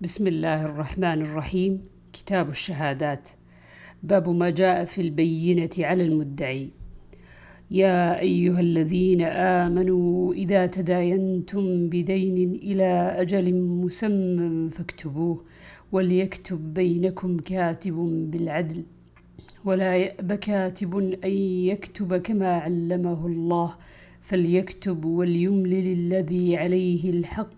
بسم الله الرحمن الرحيم كتاب الشهادات باب ما جاء في البينة على المدعي يا أيها الذين آمنوا إذا تداينتم بدين إلى أجل مسمى فاكتبوه وليكتب بينكم كاتب بالعدل ولا يأب كاتب أن يكتب كما علمه الله فليكتب وليملل الذي عليه الحق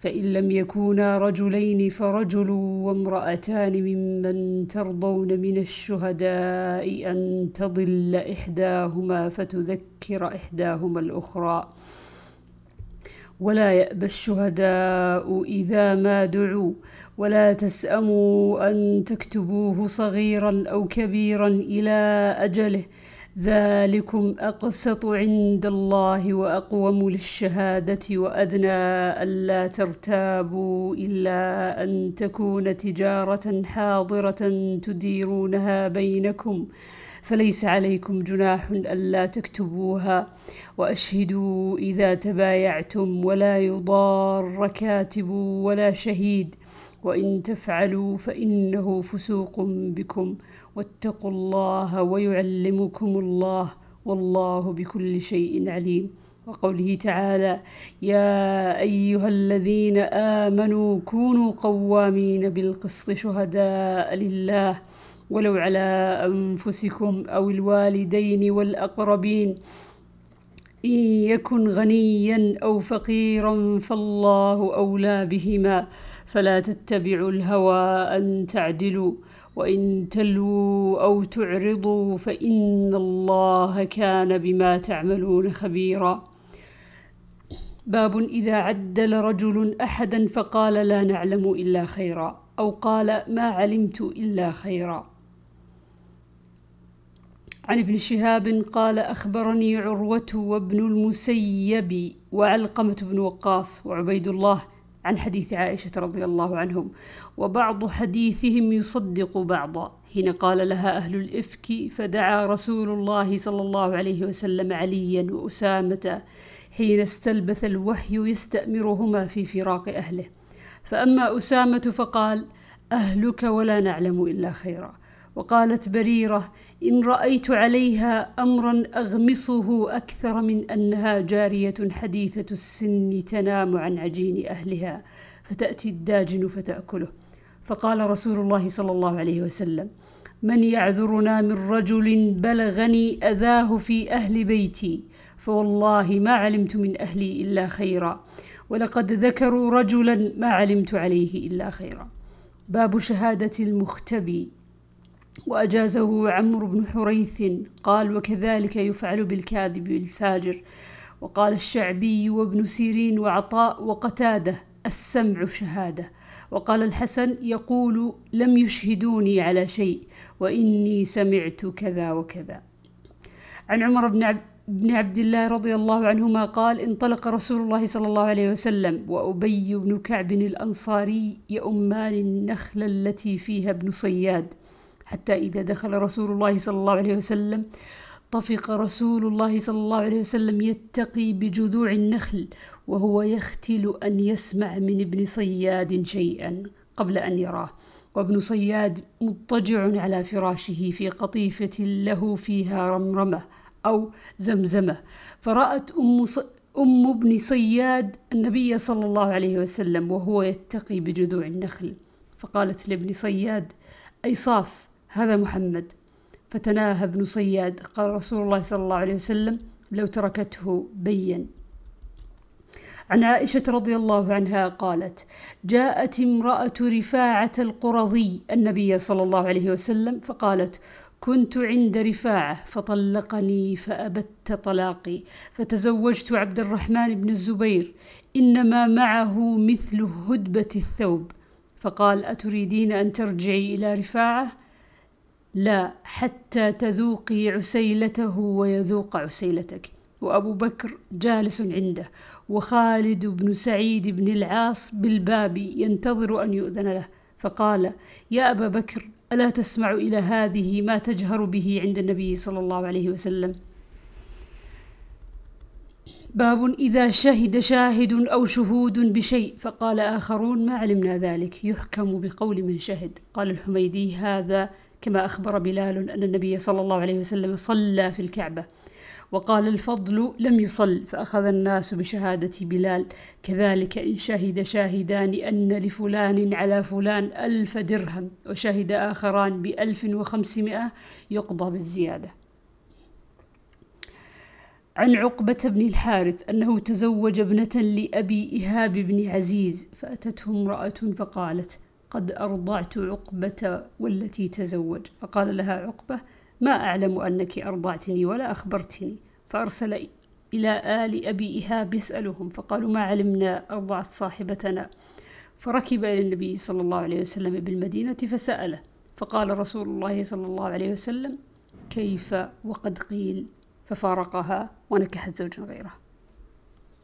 فإن لم يكونا رجلين فرجل وامرأتان ممن ترضون من الشهداء أن تضل إحداهما فتذكر إحداهما الأخرى. ولا يأبى الشهداء إذا ما دعوا. ولا تسأموا أن تكتبوه صغيرا أو كبيرا إلى أجله. ذلكم أقسط عند الله وأقوم للشهادة وأدنى ألا ترتابوا إلا أن تكون تجارة حاضرة تديرونها بينكم. فليس عليكم جناح ألا تكتبوها وأشهدوا إذا تبايعتم ولا يضار كاتب ولا شهيد. وإن تفعلوا فإنه فسوق بكم. واتقوا الله ويعلمكم الله والله بكل شيء عليم. وقوله تعالى يا أيها الذين آمنوا كونوا قوامين بالقسط شهداء لله. ولو على أنفسكم أو الوالدين والأقربين إن يكن غنيا أو فقيرا فالله أولى بهما. فلا تتبعوا الهوى أن تعدلوا وإن تلووا أو تعرضوا فإن الله كان بما تعملون خبيرا. باب إذا عدل رجل أحدا فقال لا نعلم إلا خيرا أو قال ما علمت إلا خيرا. عن ابن شهاب قال أخبرني عروة وابن المسيب وعلقمة بن وقاص وعبيد الله عن حديث عائشة رضي الله عنهم وبعض حديثهم يصدق بعضا. حين قال لها أهل الإفك فدعا رسول الله صلى الله عليه وسلم عليا وأسامة حين استلبث الوحي يستأمرهما في فراق أهله. فأما أسامة فقال أهلك ولا نعلم إلا خيرا. وقالت بريرة إن رأيت عليها أمرا أغمصه أكثر من أنها جارية حديثة السن تنام عن عجين أهلها فتأتي الداجن فتأكله. فقال رسول الله صلى الله عليه وسلم من يعذرنا من رجل بلغني أذاه في أهل بيتي فوالله ما علمت من أهلي إلا خيرا ولقد ذكروا رجلا ما علمت عليه إلا خيرا. باب شهادة المختبي. وأجازه عمرو بن حريث قال وكذلك يفعل بالكاذب الفاجر وقال الشعبي وابن سيرين وعطاء وقتاده السمع شهاده وقال الحسن يقول لم يشهدوني على شيء وإني سمعت كذا وكذا عن عمر بن عبد بن عبد الله رضي الله عنهما قال انطلق رسول الله صلى الله عليه وسلم وأبي بن كعب الأنصاري يؤمان النخل التي فيها ابن صياد حتى إذا دخل رسول الله صلى الله عليه وسلم طفق رسول الله صلى الله عليه وسلم يتقي بجذوع النخل وهو يختل أن يسمع من ابن صياد شيئا قبل أن يراه. وابن صياد مضطجع على فراشه في قطيفة له فيها رمرمة أو زمزمة. فرأت أم, ص... أم ابن صياد النبي صلى الله عليه وسلم وهو يتقي بجذوع النخل. فقالت لابن صياد أي صاف هذا محمد. فتناهى ابن صياد. قال رسول الله صلى الله عليه وسلم لو تركته بين. عن عائشة رضي الله عنها قالت جاءت امرأة رفاعة القرظي النبي صلى الله عليه وسلم فقالت كنت عند رفاعة فطلقني فأبت طلاقي فتزوجت عبد الرحمن بن الزبير إنما معه مثل هدبة الثوب. فقال أتريدين أن ترجعي إلى رفاعة؟ لا حتى تذوقي عسيلته ويذوق عسيلتك. وأبو بكر جالس عنده وخالد بن سعيد بن العاص بالباب ينتظر أن يؤذن له. فقال يا أبا بكر ألا تسمع إلى هذه ما تجهر به عند النبي صلى الله عليه وسلم؟ باب إذا شهد شاهد أو شهود بشيء. فقال آخرون ما علمنا ذلك يحكم بقول من شهد. قال الحميدي هذا كما أخبر بلال أن النبي صلى الله عليه وسلم صلى في الكعبة. وقال الفضل لم يصل فأخذ الناس بشهادة بلال. كذلك إن شهد شاهدان أن لفلان على فلان ألف درهم وشهد آخران بألف وخمسمائة يقضى بالزيادة. عن عقبة بن الحارث أنه تزوج ابنة لأبي إيهاب بن عزيز فأتته امرأة فقالت قد أرضعت عقبة والتي تزوج. فقال لها عقبة ما أعلم أنك أرضعتني ولا أخبرتني. فأرسل إلى آل أبي إيهاب يسألهم فقالوا ما علمنا أرضعت صاحبتنا. فركب إلى النبي صلى الله عليه وسلم بالمدينة فسأله فقال رسول الله صلى الله عليه وسلم كيف وقد قيل؟ ففارقها ونكحت زوجا غيره.